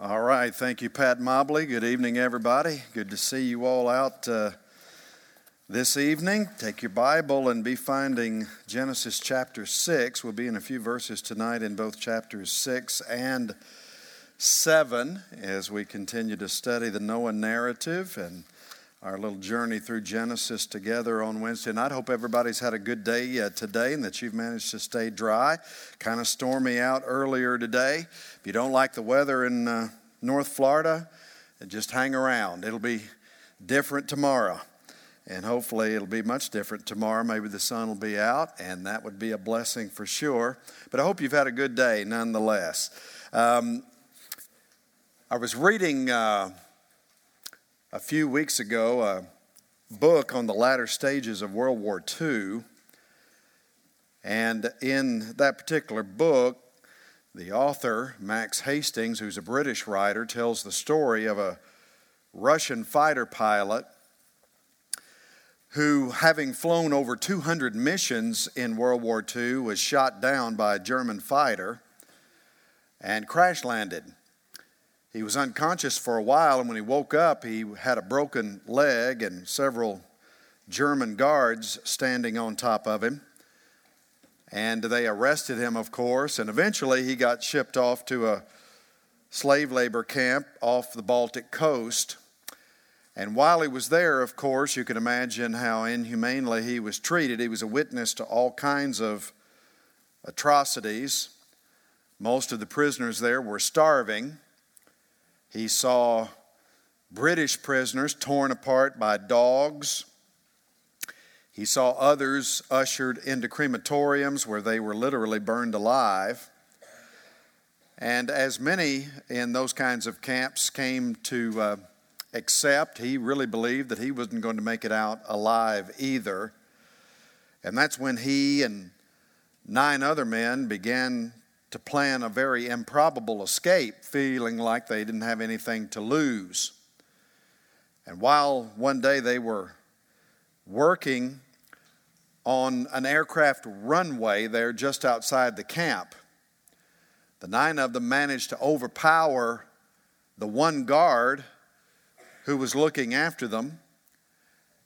All right. Thank you, Pat Mobley. Good evening, everybody. Good to see you all out uh, this evening. Take your Bible and be finding Genesis chapter 6. We'll be in a few verses tonight in both chapters 6 and 7 as we continue to study the Noah narrative and our little journey through Genesis together on Wednesday night. Hope everybody's had a good day uh, today and that you've managed to stay dry. Kind of stormy out earlier today. If you don't like the weather in uh, North Florida, just hang around. It'll be different tomorrow. And hopefully it'll be much different tomorrow. Maybe the sun will be out, and that would be a blessing for sure. But I hope you've had a good day nonetheless. Um, I was reading. Uh, a few weeks ago a book on the latter stages of World War II. And in that particular book, the author, Max Hastings, who's a British writer, tells the story of a Russian fighter pilot who, having flown over 200 missions in World War II, was shot down by a German fighter and crash landed. He was unconscious for a while, and when he woke up, he had a broken leg and several German guards standing on top of him. And they arrested him, of course, and eventually he got shipped off to a slave labor camp off the Baltic coast. And while he was there, of course, you can imagine how inhumanely he was treated. He was a witness to all kinds of atrocities. Most of the prisoners there were starving. He saw British prisoners torn apart by dogs. He saw others ushered into crematoriums where they were literally burned alive. And as many in those kinds of camps came to uh, accept, he really believed that he wasn't going to make it out alive either. And that's when he and nine other men began to plan a very improbable escape, feeling like they didn't have anything to lose. And while one day they were working on an aircraft runway there just outside the camp, the nine of them managed to overpower the one guard who was looking after them,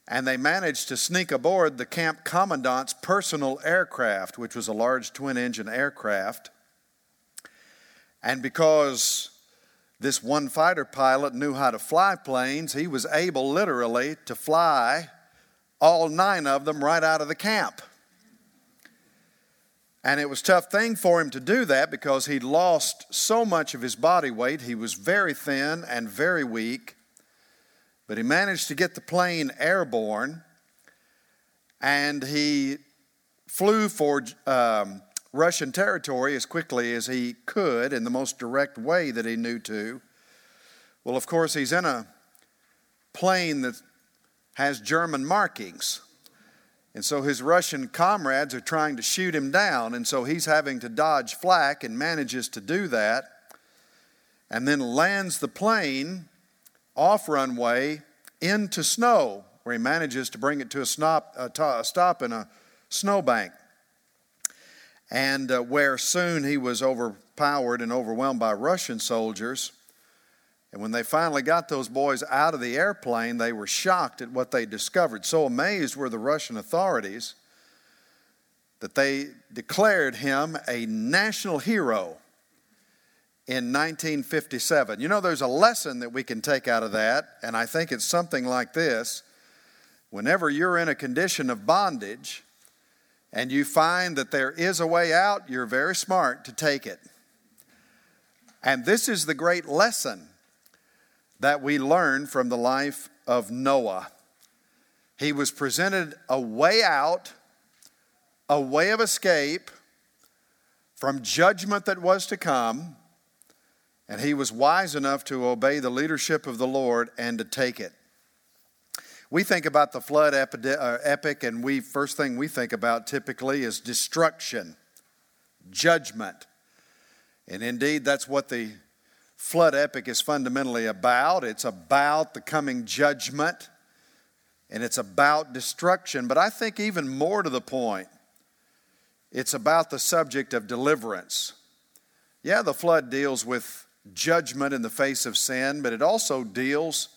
and they managed to sneak aboard the camp commandant's personal aircraft, which was a large twin engine aircraft. And because this one fighter pilot knew how to fly planes, he was able literally to fly all nine of them right out of the camp. And it was a tough thing for him to do that because he'd lost so much of his body weight. He was very thin and very weak. But he managed to get the plane airborne and he flew for um, Russian territory as quickly as he could in the most direct way that he knew to. Well, of course, he's in a plane that has German markings. And so his Russian comrades are trying to shoot him down, and so he's having to dodge flak and manages to do that. And then lands the plane off runway into snow, where he manages to bring it to a, snop, a stop in a snowbank and uh, where soon he was overpowered and overwhelmed by Russian soldiers. And when they finally got those boys out of the airplane, they were shocked at what they discovered. So amazed were the Russian authorities that they declared him a national hero in 1957. You know, there's a lesson that we can take out of that, and I think it's something like this. Whenever you're in a condition of bondage, and you find that there is a way out, you're very smart to take it. And this is the great lesson that we learn from the life of Noah. He was presented a way out, a way of escape from judgment that was to come, and he was wise enough to obey the leadership of the Lord and to take it. We think about the flood uh, epic, and we first thing we think about typically is destruction, judgment. And indeed, that's what the flood epic is fundamentally about. It's about the coming judgment, and it's about destruction. But I think even more to the point, it's about the subject of deliverance. Yeah, the flood deals with judgment in the face of sin, but it also deals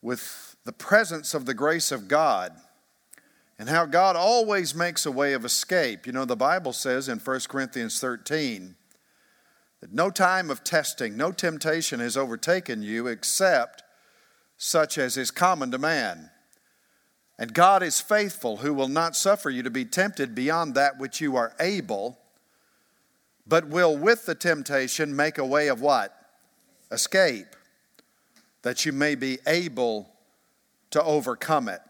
with the presence of the grace of God and how God always makes a way of escape. You know, the Bible says in 1 Corinthians 13 that no time of testing, no temptation has overtaken you except such as is common to man. And God is faithful, who will not suffer you to be tempted beyond that which you are able, but will with the temptation make a way of what? Escape, that you may be able to overcome it.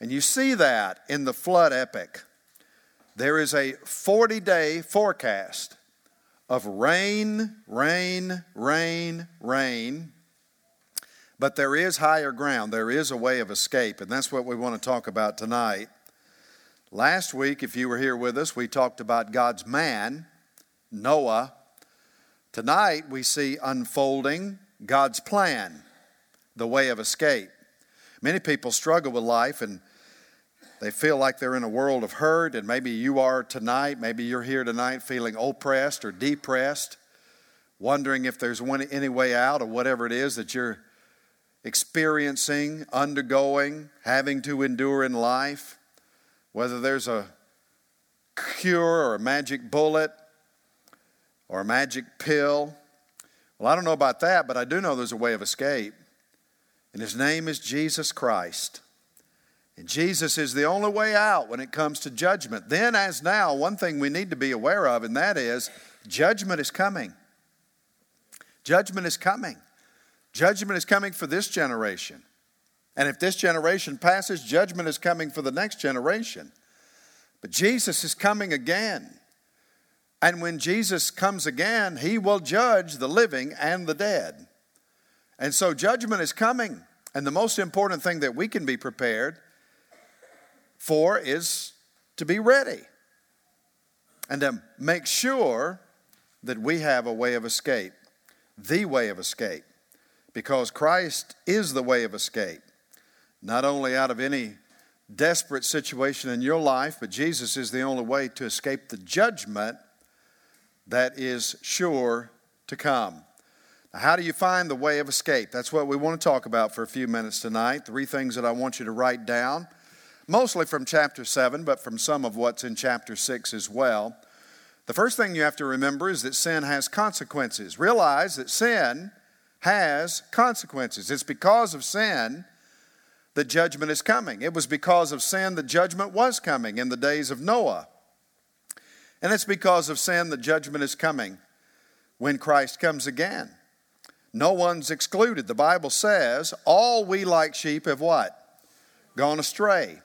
And you see that in the flood epic. There is a 40 day forecast of rain, rain, rain, rain but there is higher ground, there is a way of escape, and that's what we want to talk about tonight. Last week, if you were here with us, we talked about God's man, Noah. Tonight, we see unfolding God's plan, the way of escape. Many people struggle with life and they feel like they're in a world of hurt, and maybe you are tonight. Maybe you're here tonight feeling oppressed or depressed, wondering if there's one, any way out or whatever it is that you're experiencing, undergoing, having to endure in life, whether there's a cure or a magic bullet or a magic pill. Well, I don't know about that, but I do know there's a way of escape. And his name is Jesus Christ. And Jesus is the only way out when it comes to judgment. Then, as now, one thing we need to be aware of, and that is judgment is coming. Judgment is coming. Judgment is coming for this generation. And if this generation passes, judgment is coming for the next generation. But Jesus is coming again. And when Jesus comes again, he will judge the living and the dead. And so judgment is coming. And the most important thing that we can be prepared for is to be ready and to make sure that we have a way of escape, the way of escape because Christ is the way of escape, not only out of any desperate situation in your life, but Jesus is the only way to escape the judgment that is sure to come. How do you find the way of escape? That's what we want to talk about for a few minutes tonight. Three things that I want you to write down, mostly from chapter 7, but from some of what's in chapter 6 as well. The first thing you have to remember is that sin has consequences. Realize that sin has consequences. It's because of sin that judgment is coming. It was because of sin that judgment was coming in the days of Noah. And it's because of sin that judgment is coming when Christ comes again. No one's excluded. The Bible says, all we like sheep have what? Gone astray.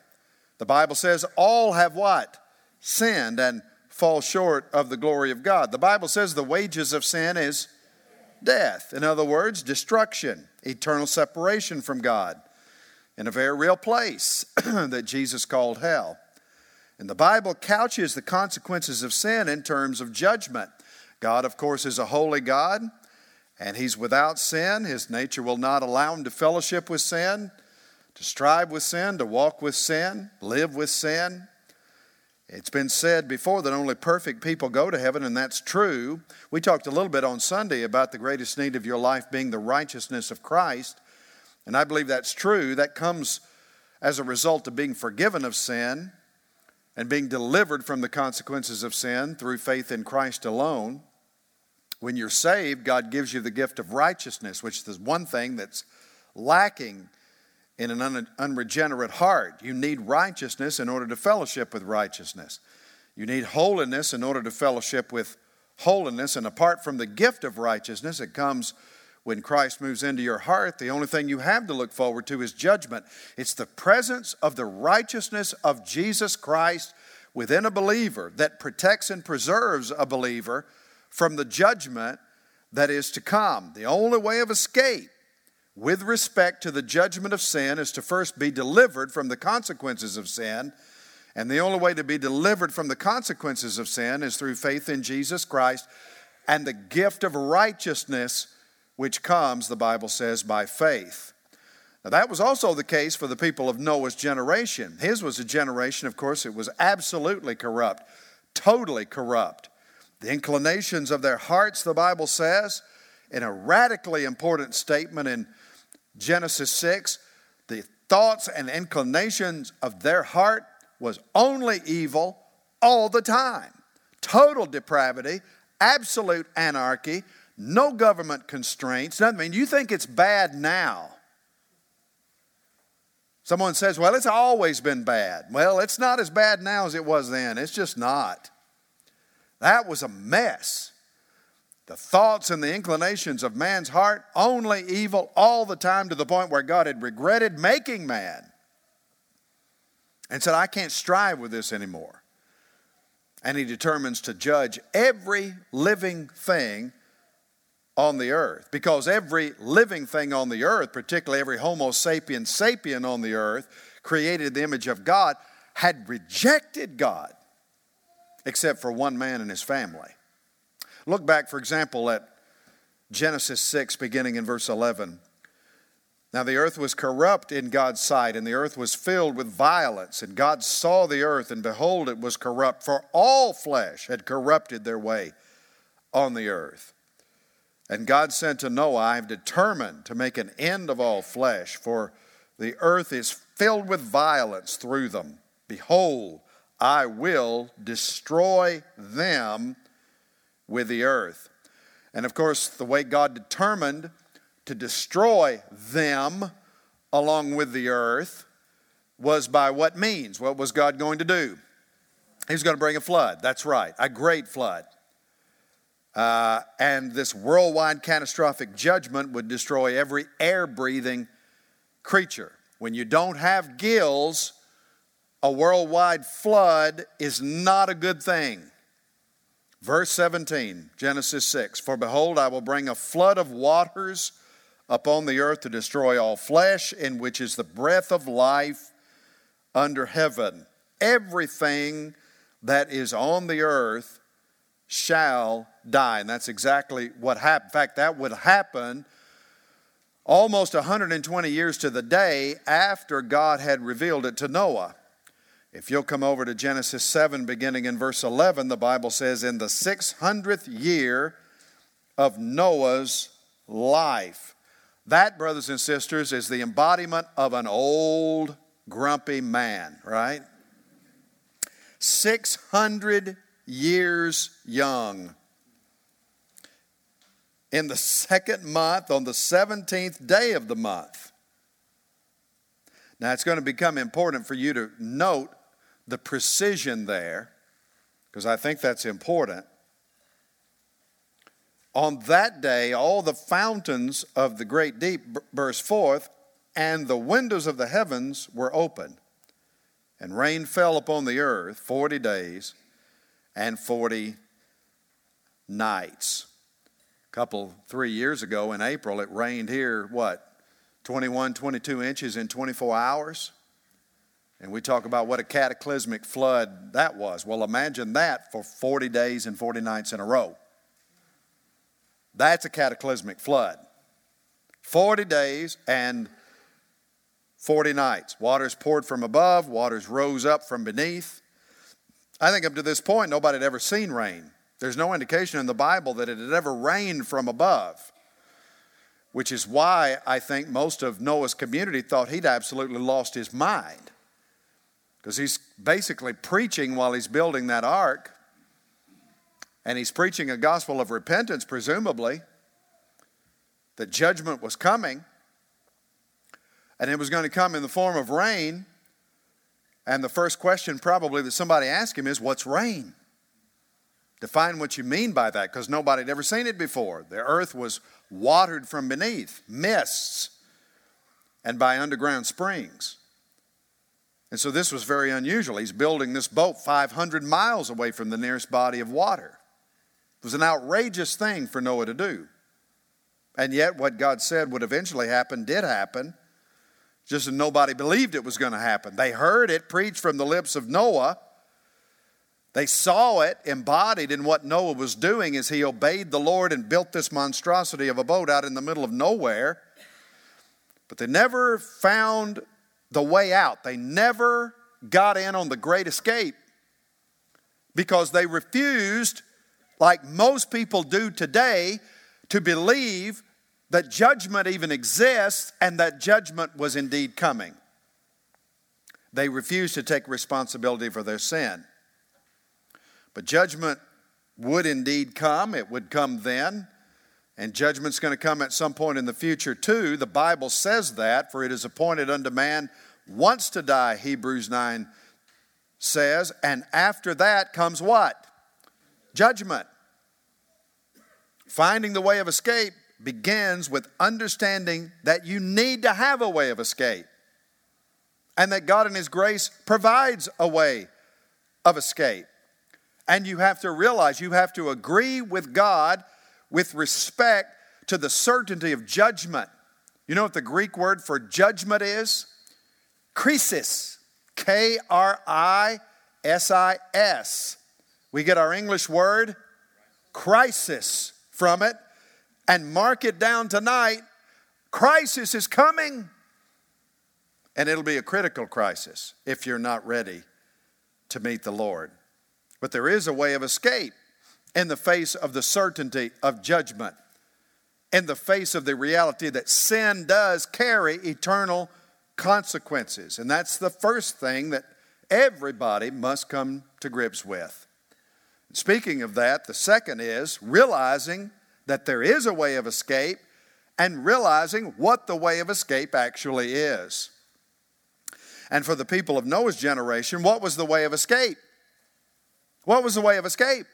The Bible says, all have what? Sinned and fall short of the glory of God. The Bible says the wages of sin is death. In other words, destruction, eternal separation from God in a very real place that Jesus called hell. And the Bible couches the consequences of sin in terms of judgment. God, of course, is a holy God, and He's without sin. His nature will not allow Him to fellowship with sin, to strive with sin, to walk with sin, live with sin. It's been said before that only perfect people go to heaven, and that's true. We talked a little bit on Sunday about the greatest need of your life being the righteousness of Christ, and I believe that's true. That comes as a result of being forgiven of sin and being delivered from the consequences of sin through faith in Christ alone. When you're saved, God gives you the gift of righteousness, which is one thing that's lacking in an un- unregenerate heart. You need righteousness in order to fellowship with righteousness. You need holiness in order to fellowship with holiness. And apart from the gift of righteousness, it comes when Christ moves into your heart. The only thing you have to look forward to is judgment. It's the presence of the righteousness of Jesus Christ within a believer that protects and preserves a believer from the judgment that is to come. The only way of escape with respect to the judgment of sin is to first be delivered from the consequences of sin. And the only way to be delivered from the consequences of sin is through faith in Jesus Christ and the gift of righteousness, which comes, the Bible says, by faith. Now, that was also the case for the people of Noah's generation. His was a generation, of course, it was absolutely corrupt, totally corrupt. The inclinations of their hearts, the Bible says, in a radically important statement in Genesis 6 the thoughts and inclinations of their heart was only evil all the time. Total depravity, absolute anarchy, no government constraints. Doesn't mean you think it's bad now. Someone says, well, it's always been bad. Well, it's not as bad now as it was then. It's just not. That was a mess. The thoughts and the inclinations of man's heart, only evil all the time to the point where God had regretted making man and said, I can't strive with this anymore. And he determines to judge every living thing on the earth because every living thing on the earth, particularly every Homo sapiens sapien on the earth, created the image of God, had rejected God except for one man and his family. Look back, for example, at Genesis 6, beginning in verse 11. Now the earth was corrupt in God's sight, and the earth was filled with violence. And God saw the earth, and behold, it was corrupt, for all flesh had corrupted their way on the earth. And God said to Noah, I have determined to make an end of all flesh, for the earth is filled with violence through them. Behold, I will destroy them with the earth. And of course, the way God determined to destroy them along with the earth was by what means? What was God going to do? He was going to bring a flood. That's right, a great flood. Uh, and this worldwide catastrophic judgment would destroy every air breathing creature. When you don't have gills, a worldwide flood is not a good thing. Verse 17, Genesis 6 For behold, I will bring a flood of waters upon the earth to destroy all flesh, in which is the breath of life under heaven. Everything that is on the earth shall die. And that's exactly what happened. In fact, that would happen almost 120 years to the day after God had revealed it to Noah. If you'll come over to Genesis 7, beginning in verse 11, the Bible says, In the 600th year of Noah's life. That, brothers and sisters, is the embodiment of an old, grumpy man, right? 600 years young. In the second month, on the 17th day of the month. Now, it's going to become important for you to note the precision there, because I think that's important. On that day, all the fountains of the great deep burst forth, and the windows of the heavens were open, and rain fell upon the earth 40 days and 40 nights. A couple, three years ago in April, it rained here, what, 21, 22 inches in 24 hours? And we talk about what a cataclysmic flood that was. Well, imagine that for 40 days and 40 nights in a row. That's a cataclysmic flood. 40 days and 40 nights. Waters poured from above, waters rose up from beneath. I think up to this point, nobody had ever seen rain. There's no indication in the Bible that it had ever rained from above, which is why I think most of Noah's community thought he'd absolutely lost his mind. Because he's basically preaching while he's building that ark, and he's preaching a gospel of repentance, presumably, that judgment was coming, and it was going to come in the form of rain and the first question, probably, that somebody asked him is, What's rain? Define what you mean by that, because nobody had ever seen it before. The earth was watered from beneath, mists, and by underground springs. And so this was very unusual. He's building this boat 500 miles away from the nearest body of water. It was an outrageous thing for Noah to do. And yet, what God said would eventually happen did happen just as nobody believed it was going to happen. They heard it preached from the lips of Noah. They saw it embodied in what Noah was doing as he obeyed the Lord and built this monstrosity of a boat out in the middle of nowhere. But they never found the way out. They never got in on the great escape because they refused, like most people do today, to believe that judgment even exists and that judgment was indeed coming. They refused to take responsibility for their sin. But judgment would indeed come, it would come then. And judgment's going to come at some point in the future, too. The Bible says that, for it is appointed unto man once to die, Hebrews 9 says. And after that comes what? Judgment. Finding the way of escape begins with understanding that you need to have a way of escape and that God in His grace provides a way of escape. And you have to realize, you have to agree with God with respect to the certainty of judgment. You know what the Greek word for judgment is? Krisis. K R I S I S. We get our English word crisis from it and mark it down tonight. Crisis is coming. And it'll be a critical crisis if you're not ready to meet the Lord. But there is a way of escape in the face of the certainty of judgment, in the face of the reality that sin does carry eternal consequences. And that's the first thing that everybody must come to grips with. Speaking of that, the second is realizing that there is a way of escape and realizing what the way of escape actually is. And for the people of Noah's generation, what was the way of escape? What was the way of escape?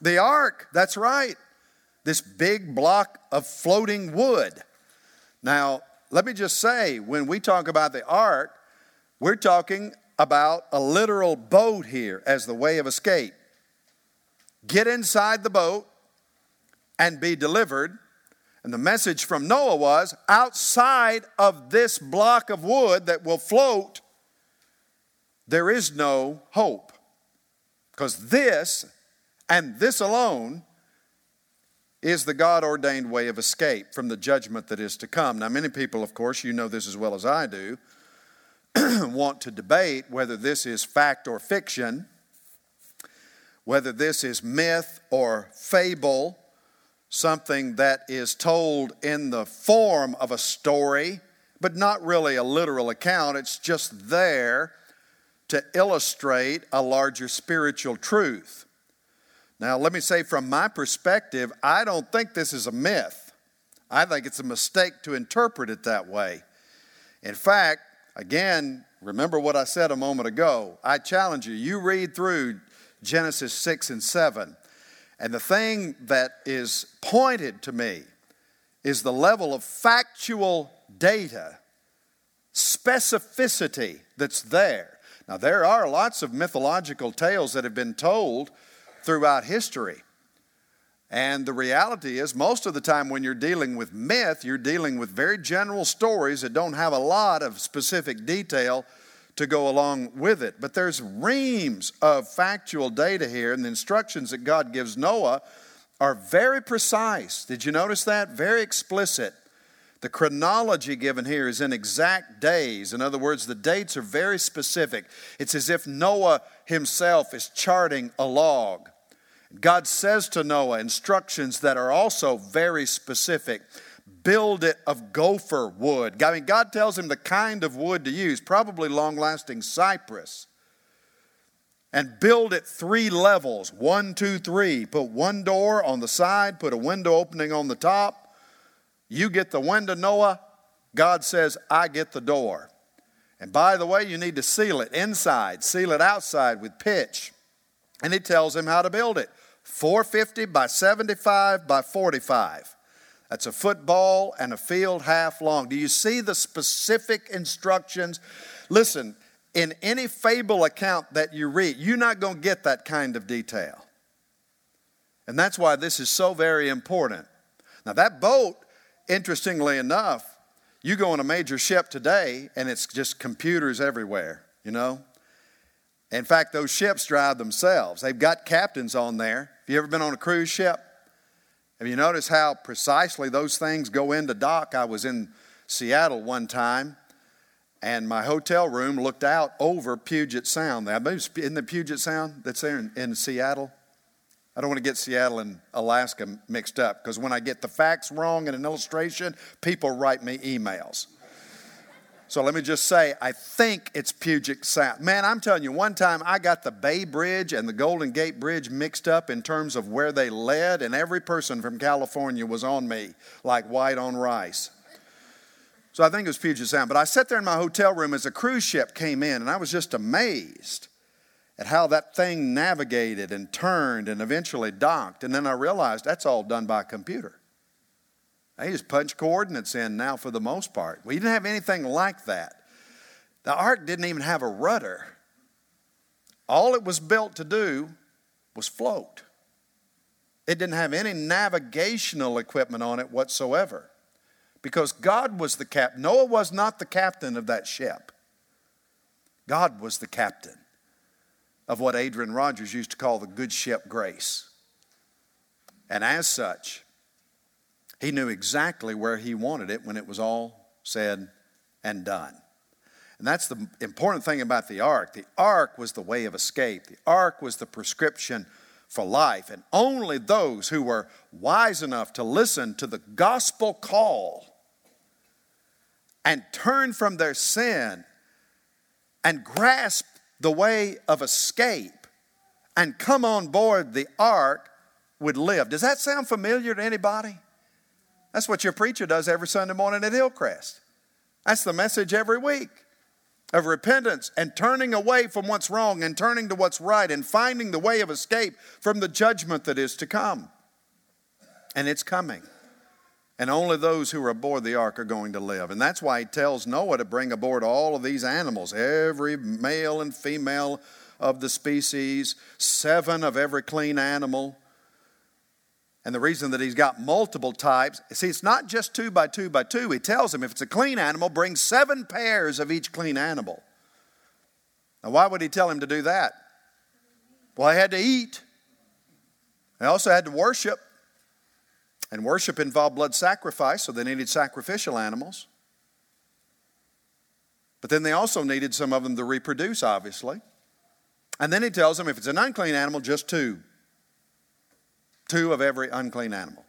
The ark, that's right. This big block of floating wood. Now, let me just say, when we talk about the ark, we're talking about a literal boat here as the way of escape. Get inside the boat and be delivered. And the message from Noah was outside of this block of wood that will float, there is no hope. Because this and this alone is the God ordained way of escape from the judgment that is to come. Now, many people, of course, you know this as well as I do, want to debate whether this is fact or fiction, whether this is myth or fable, something that is told in the form of a story, but not really a literal account. It's just there to illustrate a larger spiritual truth. Now, let me say from my perspective, I don't think this is a myth. I think it's a mistake to interpret it that way. In fact, again, remember what I said a moment ago. I challenge you, you read through Genesis 6 and 7, and the thing that is pointed to me is the level of factual data, specificity that's there. Now, there are lots of mythological tales that have been told throughout history. And the reality is, most of the time when you're dealing with myth, you're dealing with very general stories that don't have a lot of specific detail to go along with it. But there's reams of factual data here, and the instructions that God gives Noah are very precise. Did you notice that? Very explicit. The chronology given here is in exact days. In other words, the dates are very specific. It's as if Noah himself is charting a log. God says to Noah instructions that are also very specific. Build it of gopher wood. I mean, God tells him the kind of wood to use, probably long lasting cypress. And build it three levels one, two, three. Put one door on the side, put a window opening on the top you get the window, Noah. God says, I get the door. And by the way, you need to seal it inside, seal it outside with pitch. And he tells him how to build it 450 by 75 by 45. That's a football and a field half long. Do you see the specific instructions? Listen, in any fable account that you read, you're not going to get that kind of detail. And that's why this is so very important. Now, that boat Interestingly enough, you go on a major ship today and it's just computers everywhere, you know? In fact, those ships drive themselves. They've got captains on there. Have you ever been on a cruise ship? Have you noticed how precisely those things go into dock? I was in Seattle one time and my hotel room looked out over Puget Sound. In the Puget Sound that's there in, in Seattle? I don't want to get Seattle and Alaska mixed up because when I get the facts wrong in an illustration, people write me emails. So let me just say, I think it's Puget Sound. Man, I'm telling you, one time I got the Bay Bridge and the Golden Gate Bridge mixed up in terms of where they led, and every person from California was on me like white on rice. So I think it was Puget Sound. But I sat there in my hotel room as a cruise ship came in, and I was just amazed at how that thing navigated and turned and eventually docked. And then I realized that's all done by computer. They just punch coordinates in now for the most part. We didn't have anything like that. The ark didn't even have a rudder. All it was built to do was float. It didn't have any navigational equipment on it whatsoever because God was the captain. Noah was not the captain of that ship, God was the captain of what Adrian Rogers used to call the good ship grace. And as such, he knew exactly where he wanted it when it was all said and done. And that's the important thing about the ark. The ark was the way of escape, the ark was the prescription for life. And only those who were wise enough to listen to the gospel call and turn from their sin and grasp the way of escape and come on board the ark would live. Does that sound familiar to anybody? That's what your preacher does every Sunday morning at Hillcrest. That's the message every week of repentance and turning away from what's wrong and turning to what's right and finding the way of escape from the judgment that is to come. And it's coming. And only those who are aboard the ark are going to live. And that's why he tells Noah to bring aboard all of these animals, every male and female of the species, seven of every clean animal, and the reason that he's got multiple types, see, it's not just two by two by two. He tells him if it's a clean animal, bring seven pairs of each clean animal. Now, why would he tell him to do that? Well, they had to eat, they also had to worship. And worship involved blood sacrifice, so they needed sacrificial animals. But then they also needed some of them to reproduce, obviously. And then he tells them if it's an unclean animal, just two two of every unclean animal.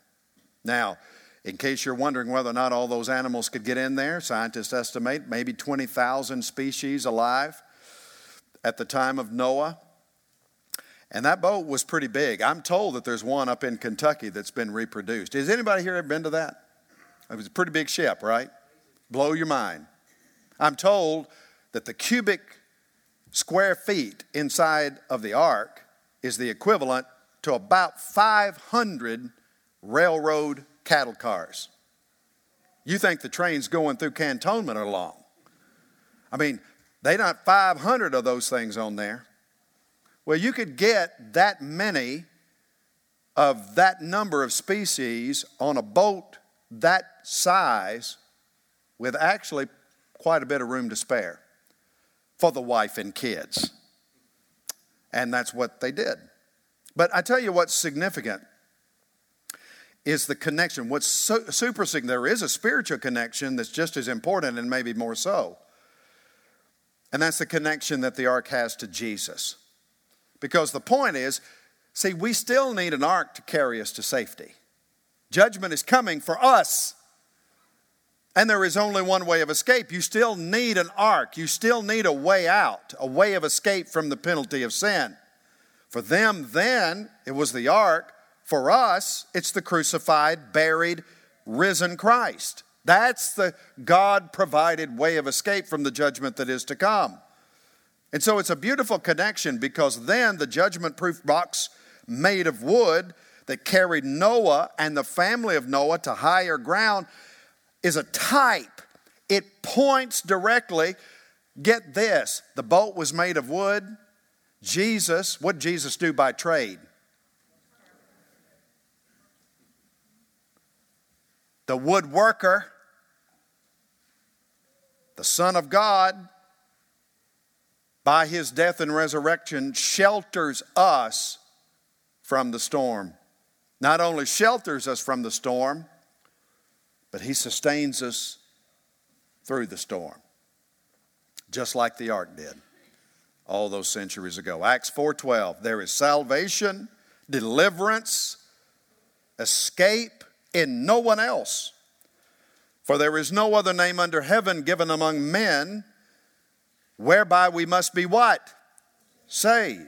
Now, in case you're wondering whether or not all those animals could get in there, scientists estimate maybe 20,000 species alive at the time of Noah. And that boat was pretty big. I'm told that there's one up in Kentucky that's been reproduced. Has anybody here ever been to that? It was a pretty big ship, right? Blow your mind. I'm told that the cubic square feet inside of the ark is the equivalent to about 500 railroad cattle cars. You think the trains going through cantonment are long. I mean, they not 500 of those things on there. Well, you could get that many of that number of species on a boat that size with actually quite a bit of room to spare for the wife and kids. And that's what they did. But I tell you what's significant is the connection. What's so, super significant, there is a spiritual connection that's just as important and maybe more so. And that's the connection that the ark has to Jesus. Because the point is, see, we still need an ark to carry us to safety. Judgment is coming for us. And there is only one way of escape. You still need an ark. You still need a way out, a way of escape from the penalty of sin. For them, then, it was the ark. For us, it's the crucified, buried, risen Christ. That's the God provided way of escape from the judgment that is to come. And so it's a beautiful connection because then the judgment proof box made of wood that carried Noah and the family of Noah to higher ground is a type. It points directly. Get this the boat was made of wood, Jesus, what did Jesus do by trade? The woodworker, the Son of God, by his death and resurrection, shelters us from the storm. Not only shelters us from the storm, but he sustains us through the storm, just like the ark did all those centuries ago. Acts 4:12. There is salvation deliverance, escape in no one else. For there is no other name under heaven given among men whereby we must be what? Saved.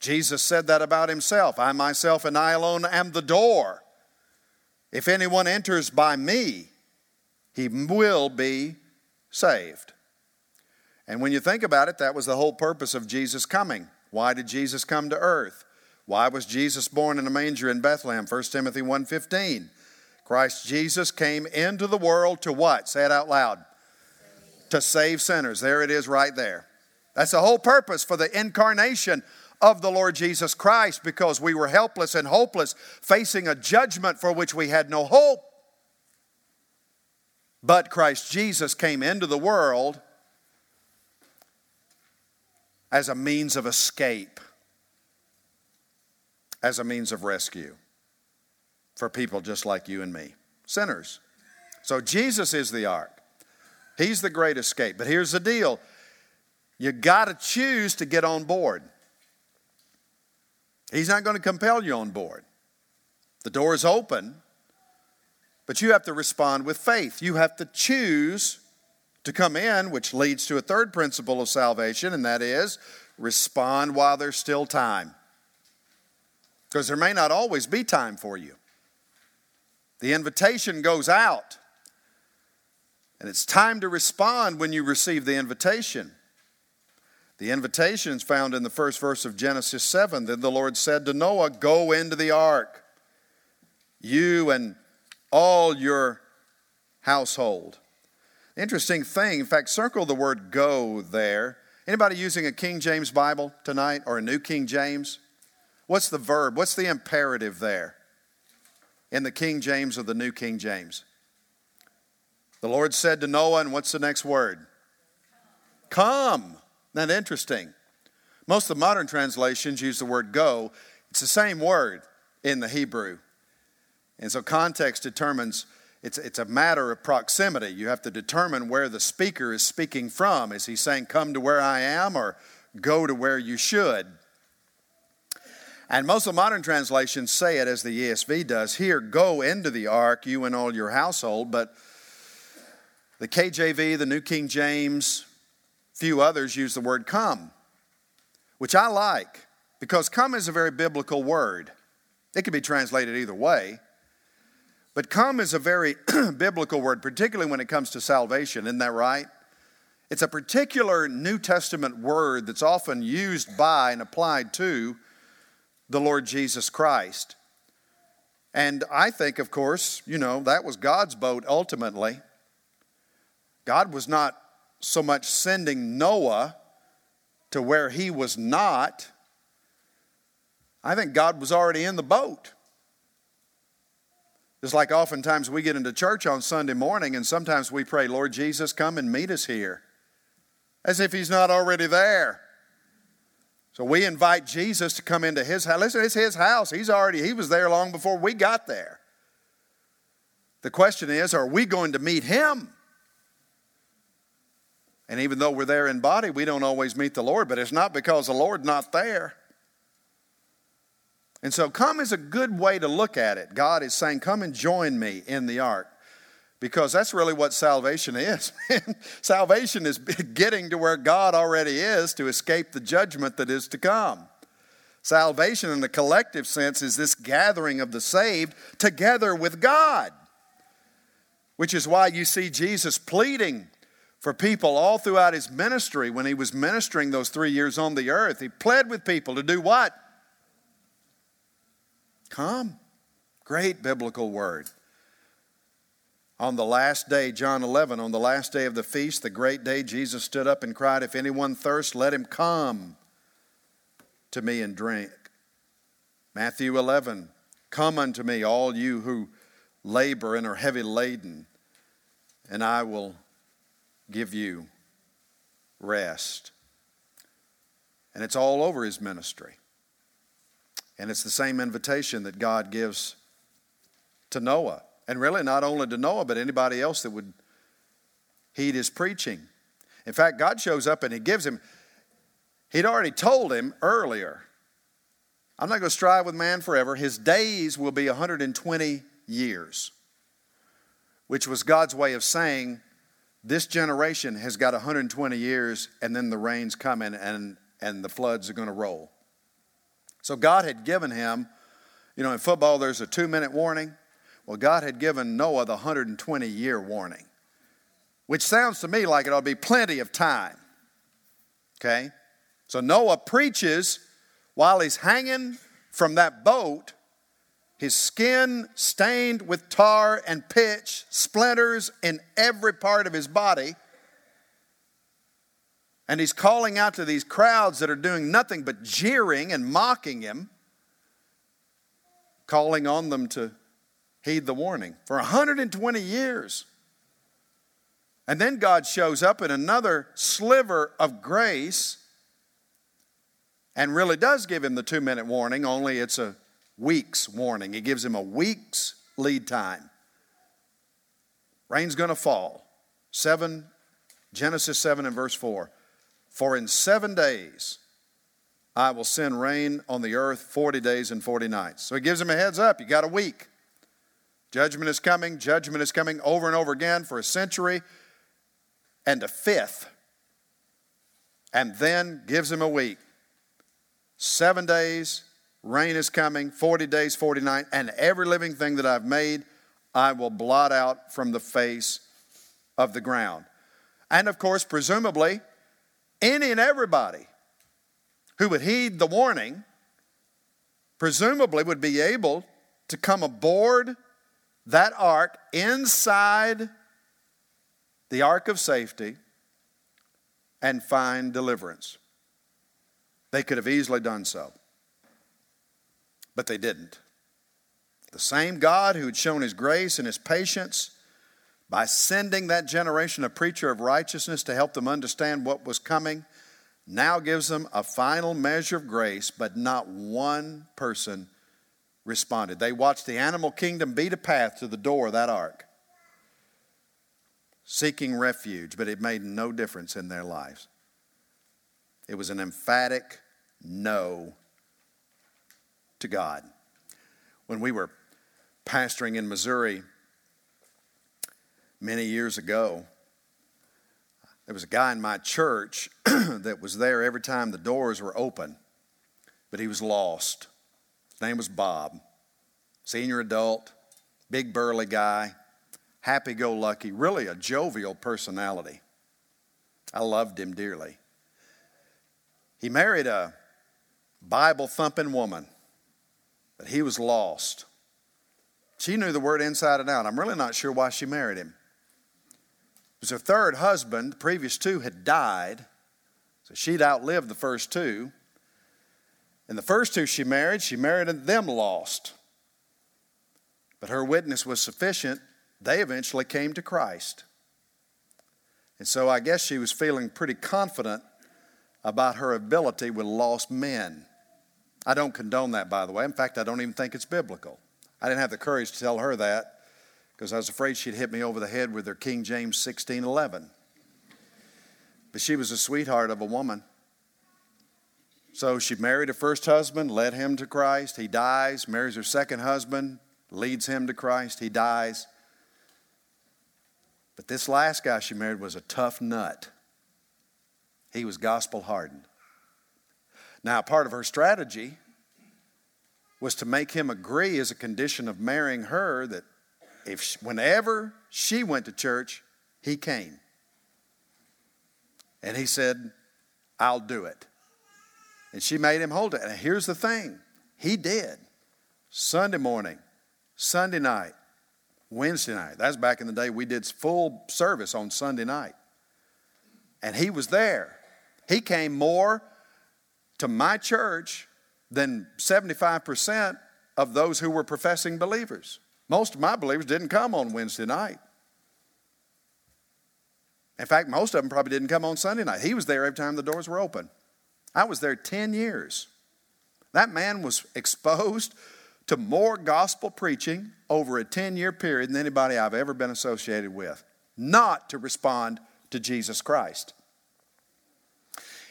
Jesus said that about himself. I myself and I alone am the door. If anyone enters by me, he will be saved. And when you think about it, that was the whole purpose of Jesus coming. Why did Jesus come to earth? Why was Jesus born in a manger in Bethlehem? 1 Timothy 1:15. Christ Jesus came into the world to what? Say it out loud. To save sinners. There it is right there. That's the whole purpose for the incarnation of the Lord Jesus Christ because we were helpless and hopeless, facing a judgment for which we had no hope. But Christ Jesus came into the world as a means of escape, as a means of rescue for people just like you and me, sinners. So Jesus is the ark. He's the great escape. But here's the deal you got to choose to get on board. He's not going to compel you on board. The door is open, but you have to respond with faith. You have to choose to come in, which leads to a third principle of salvation, and that is respond while there's still time. Because there may not always be time for you. The invitation goes out, and it's time to respond when you receive the invitation. The invitation is found in the first verse of Genesis 7. Then the Lord said to Noah, Go into the ark, you and all your household. Interesting thing, in fact, circle the word go there. Anybody using a King James Bible tonight or a New King James? What's the verb? What's the imperative there in the King James or the New King James? The Lord said to Noah, and what's the next word? Come. Isn't that interesting? Most of the modern translations use the word go. It's the same word in the Hebrew. And so context determines, it's, it's a matter of proximity. You have to determine where the speaker is speaking from. Is he saying, Come to where I am, or go to where you should? And most of modern translations say it as the ESV does here, go into the ark, you and all your household. But the KJV, the New King James, Few others use the word come, which I like because come is a very biblical word. It can be translated either way. But come is a very biblical word, particularly when it comes to salvation. Isn't that right? It's a particular New Testament word that's often used by and applied to the Lord Jesus Christ. And I think, of course, you know, that was God's boat ultimately. God was not so much sending Noah to where he was not, I think God was already in the boat. Just like oftentimes we get into church on Sunday morning and sometimes we pray, Lord Jesus, come and meet us here, as if he's not already there. So we invite Jesus to come into his house. Listen, it's his house. He's already, he was there long before we got there. The question is, are we going to meet him? And even though we're there in body, we don't always meet the Lord, but it's not because the Lord's not there. And so, come is a good way to look at it. God is saying, Come and join me in the ark. Because that's really what salvation is. salvation is getting to where God already is to escape the judgment that is to come. Salvation, in the collective sense, is this gathering of the saved together with God, which is why you see Jesus pleading for people all throughout his ministry when he was ministering those three years on the earth. He pled with people to do what? Come. Great biblical word. On the last day, John 11, on the last day of the feast, the great day, Jesus stood up and cried, If anyone thirst, let him come to me and drink. Matthew 11, Come unto me, all you who labor and are heavy laden, and I will give you rest. And it's all over his ministry. And it's the same invitation that God gives to Noah. And really, not only to Noah, but anybody else that would heed his preaching. In fact, God shows up and he gives him, he'd already told him earlier, I'm not going to strive with man forever. His days will be 120 years, which was God's way of saying, this generation has got 120 years, and then the rain's coming and, and the floods are going to roll. So God had given him, you know, in football there's a two minute warning. Well, God had given Noah the 120 year warning, which sounds to me like it ought to be plenty of time. Okay? So Noah preaches while he's hanging from that boat, his skin stained with tar and pitch, splinters in every part of his body. And he's calling out to these crowds that are doing nothing but jeering and mocking him, calling on them to heed the warning for 120 years. And then God shows up in another sliver of grace and really does give him the two minute warning, only it's a week's warning. He gives him a week's lead time. Rain's going to fall. 7, Genesis 7 and verse 4. For in seven days I will send rain on the earth 40 days and 40 nights. So he gives him a heads up. You got a week. Judgment is coming. Judgment is coming over and over again for a century and a fifth. And then gives him a week. Seven days, rain is coming, 40 days, 49, and every living thing that I've made, I will blot out from the face of the ground. And of course, presumably, any and everybody who would heed the warning, presumably would be able to come aboard that ark inside the ark of safety and find deliverance. They could have easily done so, but they didn't. The same God who had shown his grace and his patience by sending that generation a preacher of righteousness to help them understand what was coming now gives them a final measure of grace, but not one person responded. They watched the animal kingdom beat a path to the door of that ark, seeking refuge, but it made no difference in their lives. It was an emphatic no to God. When we were pastoring in Missouri many years ago, there was a guy in my church that was there every time the doors were open, but he was lost. His name was Bob, senior adult, big burly guy, happy go lucky, really a jovial personality. I loved him dearly. He married a Bible thumping woman, but he was lost. She knew the word inside and out. I'm really not sure why she married him. Was her third husband. The previous two had died, so she'd outlived the first two. And the first two she married, she married and them lost. But her witness was sufficient. They eventually came to Christ. And so I guess she was feeling pretty confident about her ability with lost men. I don't condone that, by the way. In fact, I don't even think it's biblical. I didn't have the courage to tell her that because I was afraid she'd hit me over the head with her King James 1611. But she was a sweetheart of a woman. So she married her first husband, led him to Christ. He dies, marries her second husband, leads him to Christ. He dies. But this last guy she married was a tough nut. He was gospel hardened. Now, part of her strategy was to make him agree as a condition of marrying her that if she, whenever she went to church, he came. And he said, I'll do it. And she made him hold it. And here's the thing he did. Sunday morning, Sunday night, Wednesday night. That's back in the day we did full service on Sunday night. And he was there. He came more to my church than 75% of those who were professing believers. Most of my believers didn't come on Wednesday night. In fact, most of them probably didn't come on Sunday night. He was there every time the doors were open. I was there 10 years. That man was exposed to more gospel preaching over a 10 year period than anybody I've ever been associated with, not to respond to Jesus Christ.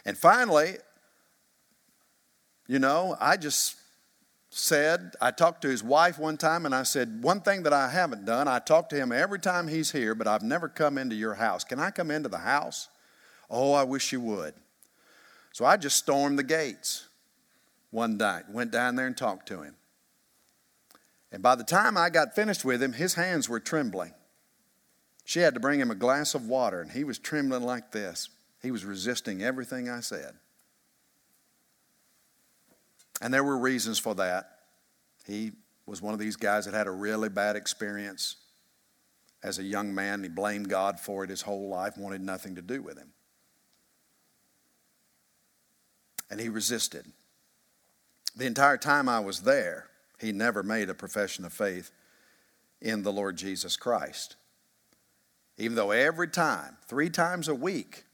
And finally, you know, I just said, I talked to his wife one time and I said, One thing that I haven't done, I talk to him every time he's here, but I've never come into your house. Can I come into the house? Oh, I wish you would. So I just stormed the gates one night, went down there and talked to him. And by the time I got finished with him, his hands were trembling. She had to bring him a glass of water, and he was trembling like this. He was resisting everything I said. And there were reasons for that. He was one of these guys that had a really bad experience as a young man. He blamed God for it his whole life, wanted nothing to do with him. And he resisted. The entire time I was there, he never made a profession of faith in the Lord Jesus Christ. Even though every time, three times a week,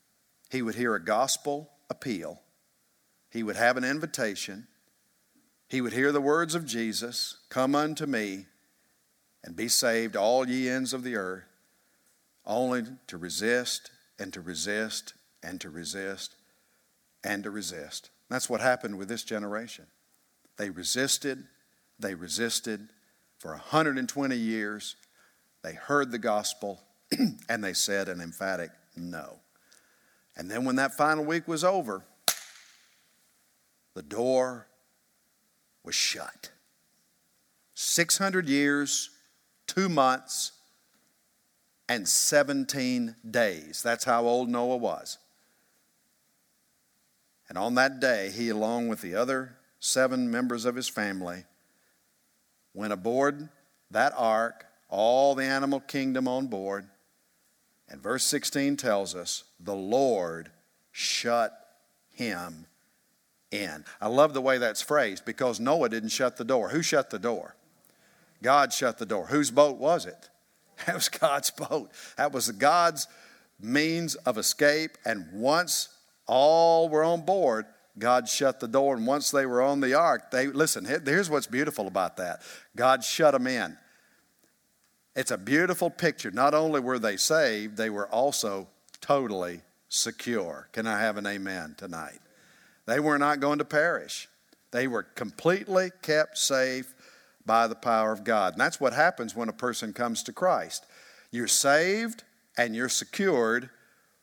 he would hear a gospel appeal, he would have an invitation, he would hear the words of Jesus Come unto me and be saved, all ye ends of the earth, only to resist and to resist and to resist and to resist. That's what happened with this generation. They resisted, they resisted for 120 years. They heard the gospel and they said an emphatic no. And then when that final week was over, the door was shut. 600 years, two months, and 17 days. That's how old Noah was. And on that day, he, along with the other seven members of his family, went aboard that ark, all the animal kingdom on board. And verse 16 tells us the Lord shut him in. I love the way that's phrased because Noah didn't shut the door. Who shut the door? God shut the door. Whose boat was it? That was God's boat. That was God's means of escape. And once all were on board, God shut the door. And once they were on the ark, they listen, here's what's beautiful about that God shut them in. It's a beautiful picture. Not only were they saved, they were also totally secure. Can I have an amen tonight? They were not going to perish. They were completely kept safe by the power of God. And that's what happens when a person comes to Christ. You're saved and you're secured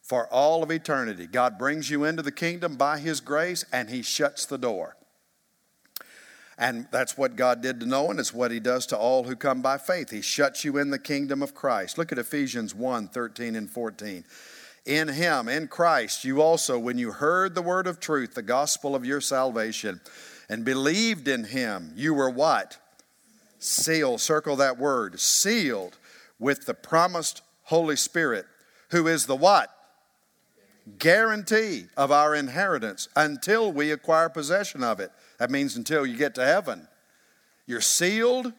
for all of eternity. God brings you into the kingdom by His grace and He shuts the door. And that's what God did to Noah, and it's what He does to all who come by faith. He shuts you in the kingdom of Christ. Look at Ephesians 1 13 and 14. In Him, in Christ, you also, when you heard the word of truth, the gospel of your salvation, and believed in Him, you were what? Sealed. Circle that word. Sealed with the promised Holy Spirit, who is the what? Guarantee of our inheritance until we acquire possession of it. That means until you get to heaven. You're sealed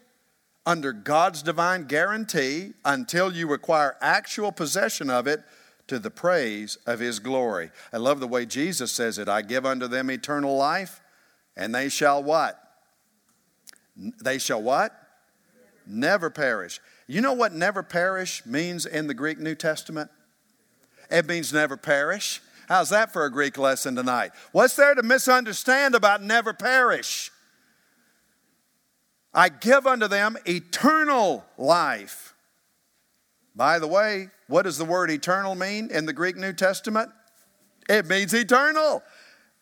under God's divine guarantee until you acquire actual possession of it to the praise of his glory. I love the way Jesus says it I give unto them eternal life, and they shall what? They shall what? Never perish. You know what never perish means in the Greek New Testament? It means never perish. How's that for a Greek lesson tonight? What's there to misunderstand about never perish? I give unto them eternal life. By the way, what does the word eternal mean in the Greek New Testament? It means eternal.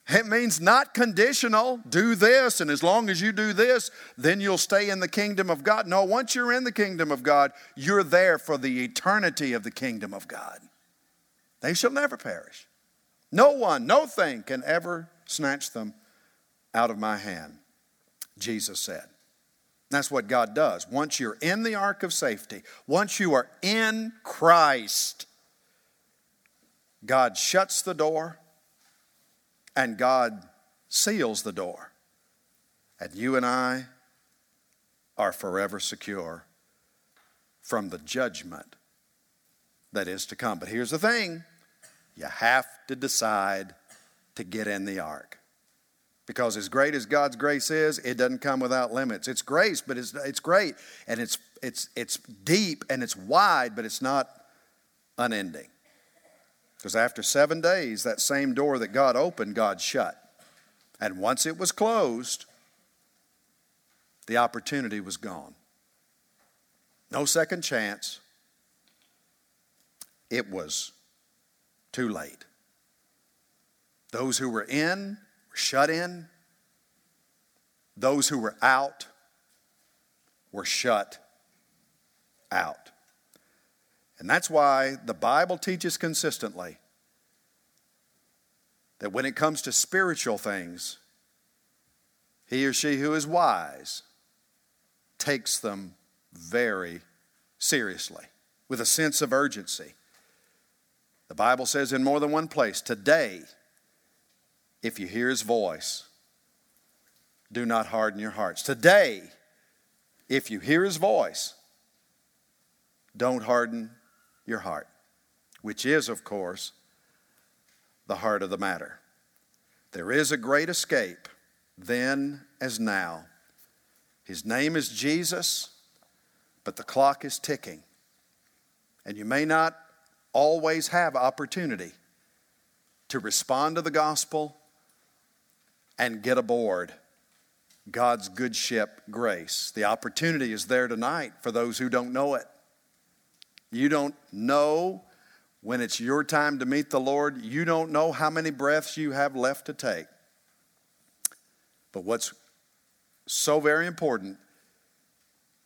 It means not conditional. Do this, and as long as you do this, then you'll stay in the kingdom of God. No, once you're in the kingdom of God, you're there for the eternity of the kingdom of God. They shall never perish. No one, no thing can ever snatch them out of my hand, Jesus said. That's what God does. Once you're in the ark of safety, once you are in Christ, God shuts the door and God seals the door. And you and I are forever secure from the judgment that is to come. But here's the thing you have to decide to get in the ark. Because as great as God's grace is, it doesn't come without limits. It's grace, but it's, it's great and it's, it's, it's deep and it's wide, but it's not unending. Because after seven days, that same door that God opened, God shut. And once it was closed, the opportunity was gone. No second chance. It was too late. Those who were in were shut in. Those who were out were shut out. And that's why the Bible teaches consistently that when it comes to spiritual things, he or she who is wise takes them very seriously with a sense of urgency. The Bible says in more than one place, today, if you hear his voice, do not harden your hearts. Today, if you hear his voice, don't harden your heart, which is, of course, the heart of the matter. There is a great escape, then as now. His name is Jesus, but the clock is ticking. And you may not always have opportunity to respond to the gospel and get aboard God's good ship, grace. The opportunity is there tonight for those who don't know it. You don't know when it's your time to meet the Lord. You don't know how many breaths you have left to take. But what's so very important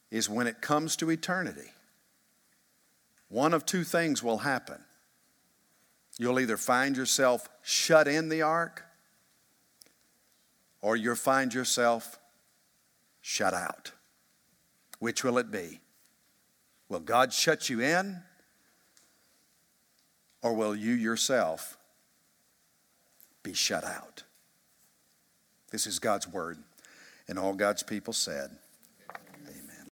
is when it comes to eternity, one of two things will happen. You'll either find yourself shut in the ark or you'll find yourself shut out. Which will it be? Will God shut you in? Or will you yourself be shut out? This is God's word. And all God's people said,